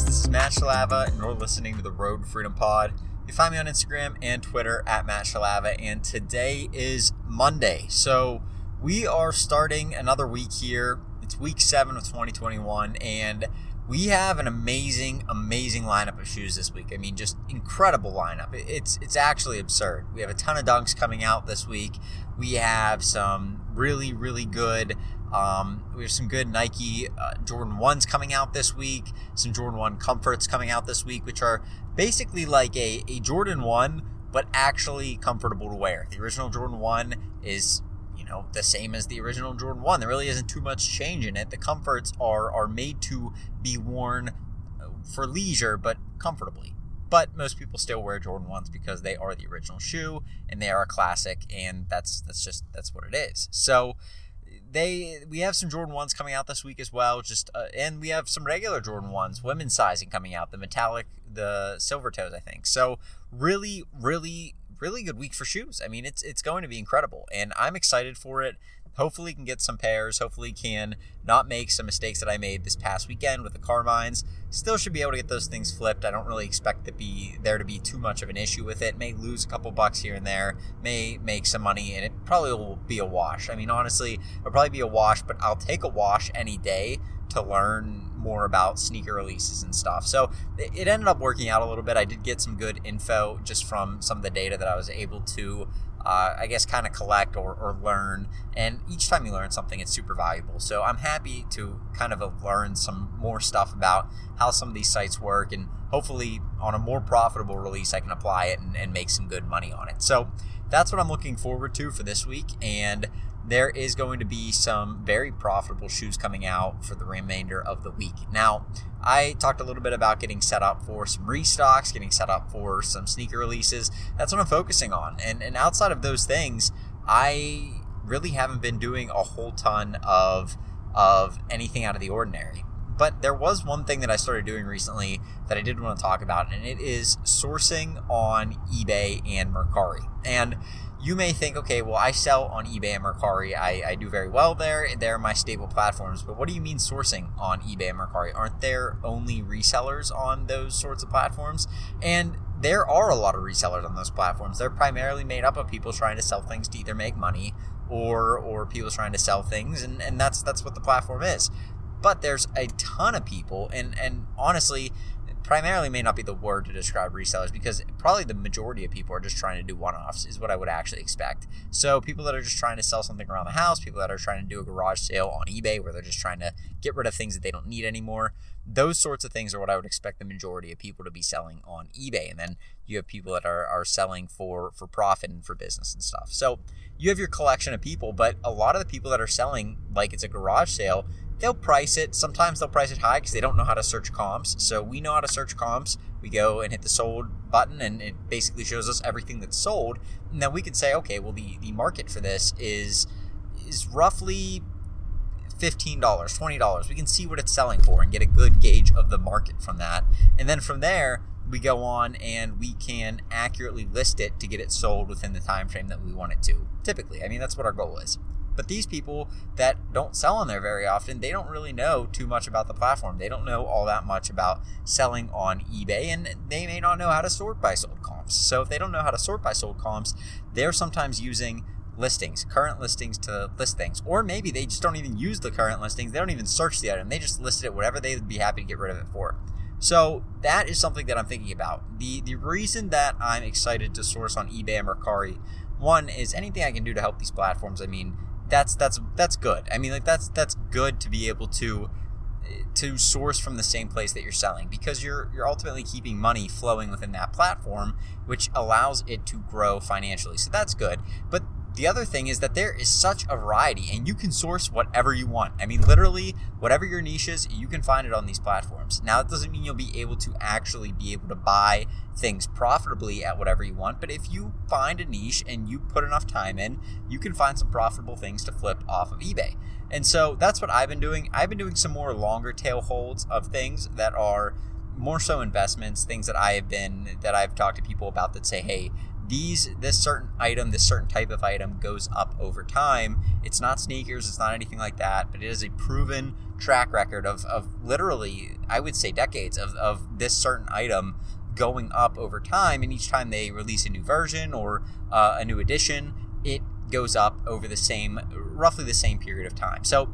Podcast? This is Matt Shalava, and you're listening to the Road Freedom Pod. You find me on Instagram and Twitter at Matt Shalava, and today is Monday. So we are starting another week here. It's week seven of 2021, and we have an amazing, amazing lineup of shoes this week. I mean, just incredible lineup. It's it's actually absurd. We have a ton of dunks coming out this week. We have some really, really good um, we have some good Nike uh, Jordan 1s coming out this week, some Jordan 1 Comforts coming out this week, which are basically like a, a Jordan 1, but actually comfortable to wear. The original Jordan 1 is, know, the same as the original Jordan 1. There really isn't too much change in it. The comforts are, are made to be worn uh, for leisure, but comfortably. But most people still wear Jordan 1s because they are the original shoe and they are a classic, and that's that's just that's what it is. So they we have some Jordan ones coming out this week as well. Just uh, and we have some regular Jordan ones, women's sizing coming out, the metallic, the silver toes, I think. So really, really, really good week for shoes. I mean, it's it's going to be incredible, and I'm excited for it. Hopefully, can get some pairs. Hopefully, can not make some mistakes that I made this past weekend with the Carmines. Still should be able to get those things flipped. I don't really expect to be there to be too much of an issue with it. May lose a couple bucks here and there. May make some money, and it probably will be a wash. I mean, honestly, it'll probably be a wash, but I'll take a wash any day to learn more about sneaker releases and stuff. So it ended up working out a little bit. I did get some good info just from some of the data that I was able to uh, I guess, kind of collect or, or learn. And each time you learn something, it's super valuable. So I'm happy to kind of learn some more stuff about how some of these sites work. And hopefully, on a more profitable release, I can apply it and, and make some good money on it. So that's what I'm looking forward to for this week. And there is going to be some very profitable shoes coming out for the remainder of the week. Now, I talked a little bit about getting set up for some restocks, getting set up for some sneaker releases. That's what I'm focusing on. And, and outside of those things, I really haven't been doing a whole ton of, of anything out of the ordinary. But there was one thing that I started doing recently that I did want to talk about, and it is sourcing on eBay and Mercari. And you may think, okay, well, I sell on eBay and Mercari. I, I do very well there. They're my stable platforms. But what do you mean sourcing on eBay and Mercari? Aren't there only resellers on those sorts of platforms? And there are a lot of resellers on those platforms. They're primarily made up of people trying to sell things to either make money or or people trying to sell things, and, and that's that's what the platform is. But there's a ton of people, and and honestly, primarily may not be the word to describe resellers because probably the majority of people are just trying to do one offs, is what I would actually expect. So, people that are just trying to sell something around the house, people that are trying to do a garage sale on eBay where they're just trying to get rid of things that they don't need anymore, those sorts of things are what I would expect the majority of people to be selling on eBay. And then you have people that are, are selling for, for profit and for business and stuff. So, you have your collection of people, but a lot of the people that are selling like it's a garage sale they'll price it. Sometimes they'll price it high because they don't know how to search comps. So we know how to search comps. We go and hit the sold button, and it basically shows us everything that's sold. And then we can say, okay, well the, the market for this is is roughly $15, $20. We can see what it's selling for and get a good gauge of the market from that. And then from there, we go on and we can accurately list it to get it sold within the time frame that we want it to. Typically, I mean that's what our goal is. But these people that don't sell on there very often, they don't really know too much about the platform. They don't know all that much about selling on eBay, and they may not know how to sort by sold comps. So if they don't know how to sort by sold comps, they're sometimes using listings, current listings to list things. Or maybe they just don't even use the current listings. They don't even search the item. They just listed it whatever they'd be happy to get rid of it for. So that is something that I'm thinking about. The the reason that I'm excited to source on eBay and Mercari, one is anything I can do to help these platforms. I mean, that's that's that's good. I mean, like that's that's good to be able to to source from the same place that you're selling because you're you're ultimately keeping money flowing within that platform, which allows it to grow financially. So that's good. But the other thing is that there is such a variety and you can source whatever you want. I mean, literally, whatever your niche is, you can find it on these platforms. Now, that doesn't mean you'll be able to actually be able to buy things profitably at whatever you want, but if you find a niche and you put enough time in, you can find some profitable things to flip off of eBay. And so that's what I've been doing. I've been doing some more longer tail holds of things that are more so investments, things that I have been, that I've talked to people about that say, hey, these this certain item, this certain type of item goes up over time. It's not sneakers, it's not anything like that, but it is a proven track record of, of literally, I would say decades of, of this certain item going up over time. And each time they release a new version or uh, a new edition, it goes up over the same, roughly the same period of time. So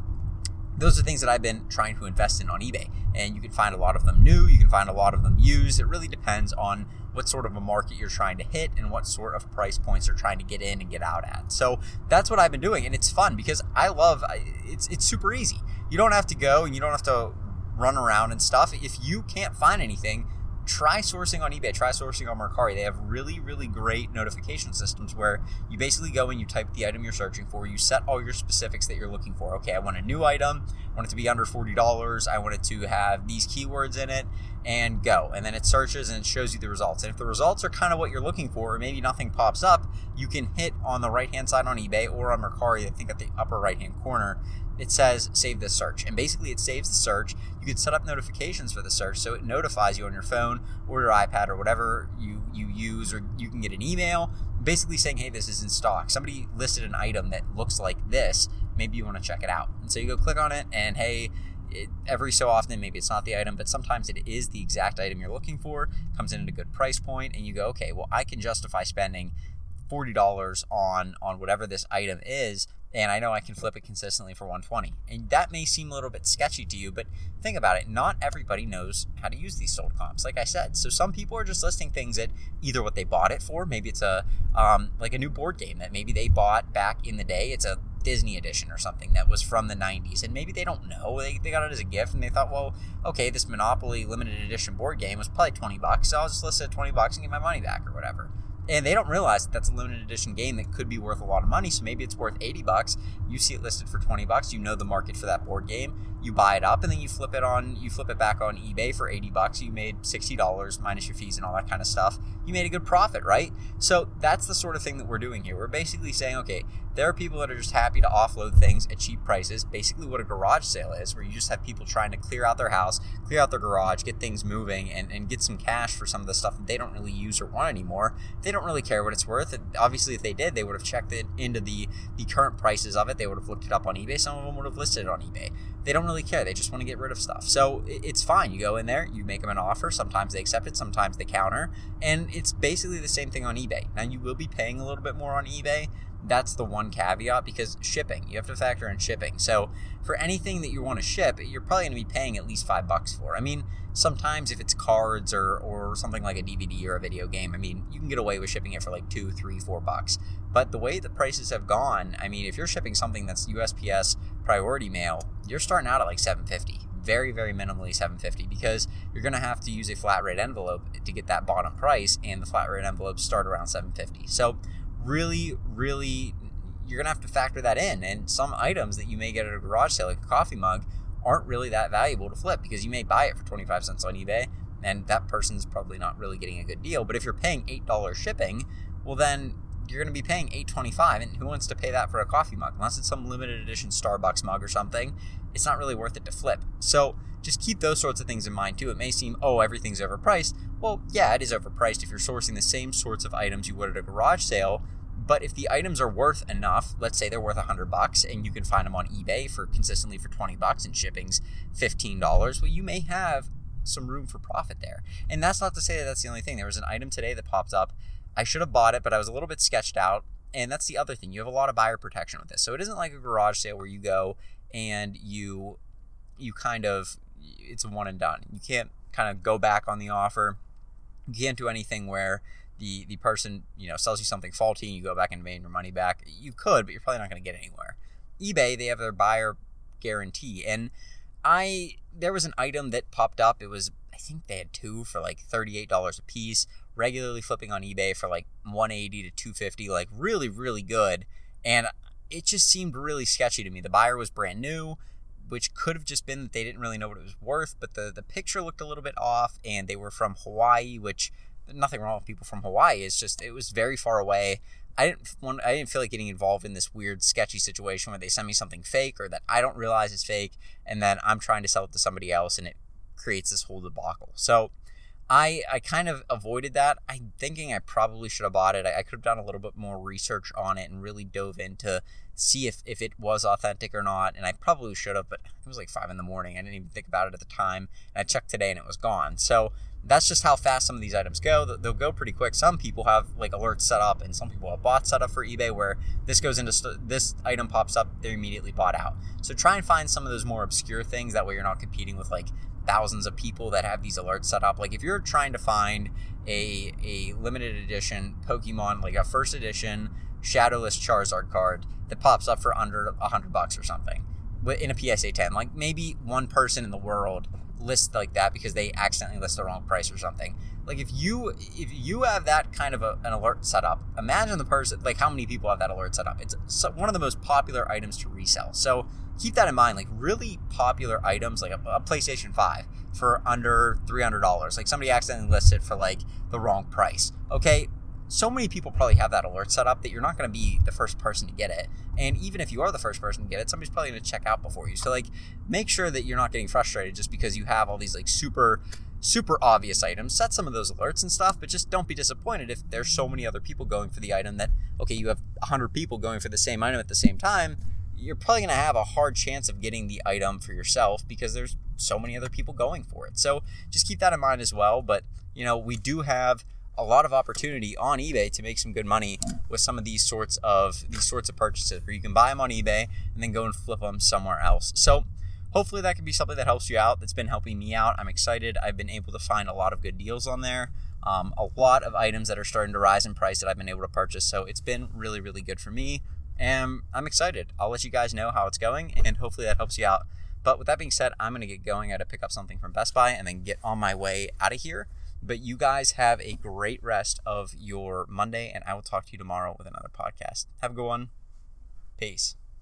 those are things that I've been trying to invest in on eBay. And you can find a lot of them new, you can find a lot of them used. It really depends on what sort of a market you're trying to hit and what sort of price points you're trying to get in and get out at. So that's what I've been doing, and it's fun because I love it's it's super easy. You don't have to go and you don't have to run around and stuff. If you can't find anything, try sourcing on eBay, try sourcing on Mercari. They have really, really great notification systems where you basically go and you type the item you're searching for, you set all your specifics that you're looking for. Okay, I want a new item, I want it to be under $40, I want it to have these keywords in it, and go. And then it searches and it shows you the results. And if the results are kind of what you're looking for, or maybe nothing pops up, you can hit on the right hand side on eBay or on Mercari, I think at the upper right hand corner, it says save this search. And basically, it saves the search. You can set up notifications for the search so it notifies you on your phone or your iPad or whatever you, you use, or you can get an email basically saying, hey, this is in stock. Somebody listed an item that looks like this. Maybe you want to check it out. And so you go click on it, and hey, it, every so often, maybe it's not the item, but sometimes it is the exact item you're looking for, comes in at a good price point, and you go, okay, well, I can justify spending $40 on on whatever this item is and I know I can flip it consistently for 120. And that may seem a little bit sketchy to you, but think about it. Not everybody knows how to use these sold comps, like I said. So some people are just listing things at either what they bought it for, maybe it's a um, like a new board game that maybe they bought back in the day. It's a Disney edition or something that was from the 90s, and maybe they don't know. They, they got it as a gift, and they thought, well, okay, this Monopoly limited edition board game was probably 20 bucks, so I'll just list it at 20 bucks and get my money back or whatever and they don't realize that that's a limited edition game that could be worth a lot of money so maybe it's worth 80 bucks. You see it listed for 20 bucks you know the market for that board game you buy it up and then you flip it on you flip it back on ebay for 80 bucks. You made $60 minus your fees and all that kind of stuff. You made a good profit right? So that's the sort of thing that we're doing here. We're basically saying okay there are people that are just happy to offload things at cheap prices basically what a garage sale is where you just have people trying to clear out their house clear out their garage get things moving and, and get some cash for some of the stuff that they don't really use or want anymore they don't really care what it's worth and obviously if they did they would have checked it into the the current prices of it they would have looked it up on ebay some of them would have listed it on ebay they don't really care. They just want to get rid of stuff. So it's fine. You go in there, you make them an offer. Sometimes they accept it, sometimes they counter. And it's basically the same thing on eBay. Now, you will be paying a little bit more on eBay. That's the one caveat because shipping, you have to factor in shipping. So for anything that you want to ship, you're probably going to be paying at least five bucks for. I mean, sometimes if it's cards or, or something like a DVD or a video game, I mean, you can get away with shipping it for like two, three, four bucks. But the way the prices have gone, I mean, if you're shipping something that's USPS priority mail, you're starting out at like 750 very very minimally 750 because you're going to have to use a flat rate envelope to get that bottom price and the flat rate envelopes start around 750 so really really you're to have to factor that in. And some items that you may get at a garage sale like a coffee mug aren't really that valuable to flip because you may buy it for 25 cents on ebay and that person's probably not really getting a good deal. But if you're paying $8 shipping well then you're going to be paying 825 and who wants to pay that for a coffee mug? Unless it's some limited edition starbucks mug or something it's not really worth it to flip. So just keep those sorts of things in mind too. It may seem oh everything's overpriced. Well yeah it is overpriced if you're sourcing the same sorts of items you would at a garage sale but if the items are worth enough let's say they're worth 100 bucks and you can find them on ebay for consistently for 20 bucks and shipping's $15 well you may have some room for profit there and that's not to say that that's the only thing there was an item today that popped up I should have bought it, but I was a little bit sketched out. And that's the other thing. You have a lot of buyer protection with this. So it isn't like a garage sale where you go and you you kind of it's one and done. You can't kind of go back on the offer. You can't do anything where the the person, you know, sells you something faulty and you go back and demand your money back. You could, but you're probably not going to get anywhere. eBay, they have their buyer guarantee. And I there was an item that popped up. It was I think they had two for like $38 a piece regularly flipping on eBay for like 180 to 250, like really, really good. And it just seemed really sketchy to me. The buyer was brand new, which could have just been that they didn't really know what it was worth, but the, the picture looked a little bit off, and they were from Hawaii, which nothing wrong with people from Hawaii. It's just it was very far away. I didn't want, I didn't feel like getting involved in this weird sketchy situation where they send me something fake or that I don't realize is fake, and then I'm trying to sell it to somebody else, and it creates this whole debacle. So I, I kind of avoided that. I'm thinking I probably should have bought it. I, I could have done a little bit more research on it and really dove into see if, if it was authentic or not. And I probably should have, but it was like five in the morning. I didn't even think about it at the time. And I checked today and it was gone. So that's just how fast some of these items go. They'll go pretty quick. Some people have like alerts set up, and some people have bots set up for eBay where this goes into st- this item pops up, they're immediately bought out. So try and find some of those more obscure things. That way, you're not competing with like thousands of people that have these alerts set up. Like if you're trying to find a a limited edition Pokemon, like a first edition Shadowless Charizard card that pops up for under a hundred bucks or something in a PSA 10, like maybe one person in the world list like that because they accidentally list the wrong price or something. Like if you if you have that kind of a, an alert set up, imagine the person like how many people have that alert set up. It's one of the most popular items to resell. So keep that in mind. Like really popular items, like a, a PlayStation Five for under three hundred dollars. Like somebody accidentally listed for like the wrong price. Okay, so many people probably have that alert set up that you're not going to be the first person to get it. And even if you are the first person to get it, somebody's probably going to check out before you. So like make sure that you're not getting frustrated just because you have all these like super super obvious items. Set some of those alerts and stuff, but just don't be disappointed if there's so many other people going for the item that okay, you have 100 people going for the same item at the same time. You're probably going to have a hard chance of getting the item for yourself because there's so many other people going for it. So just keep that in mind as well, but you know, we do have a lot of opportunity on eBay to make some good money with some of these sorts of these sorts of purchases where you can buy them on eBay and then go and flip them somewhere else. So hopefully that can be something that helps you out. That's been helping me out. I'm excited. I've been able to find a lot of good deals on there. Um, a lot of items that are starting to rise in price that I've been able to purchase. So it's been really, really good for me. And I'm excited. I'll let you guys know how it's going and hopefully that helps you out. But with that being said, I'm going to get going. I had to pick up something from Best Buy and then get on my way out of here. But you guys have a great rest of your Monday, and I will talk to you tomorrow with another podcast. Have a good one. Peace.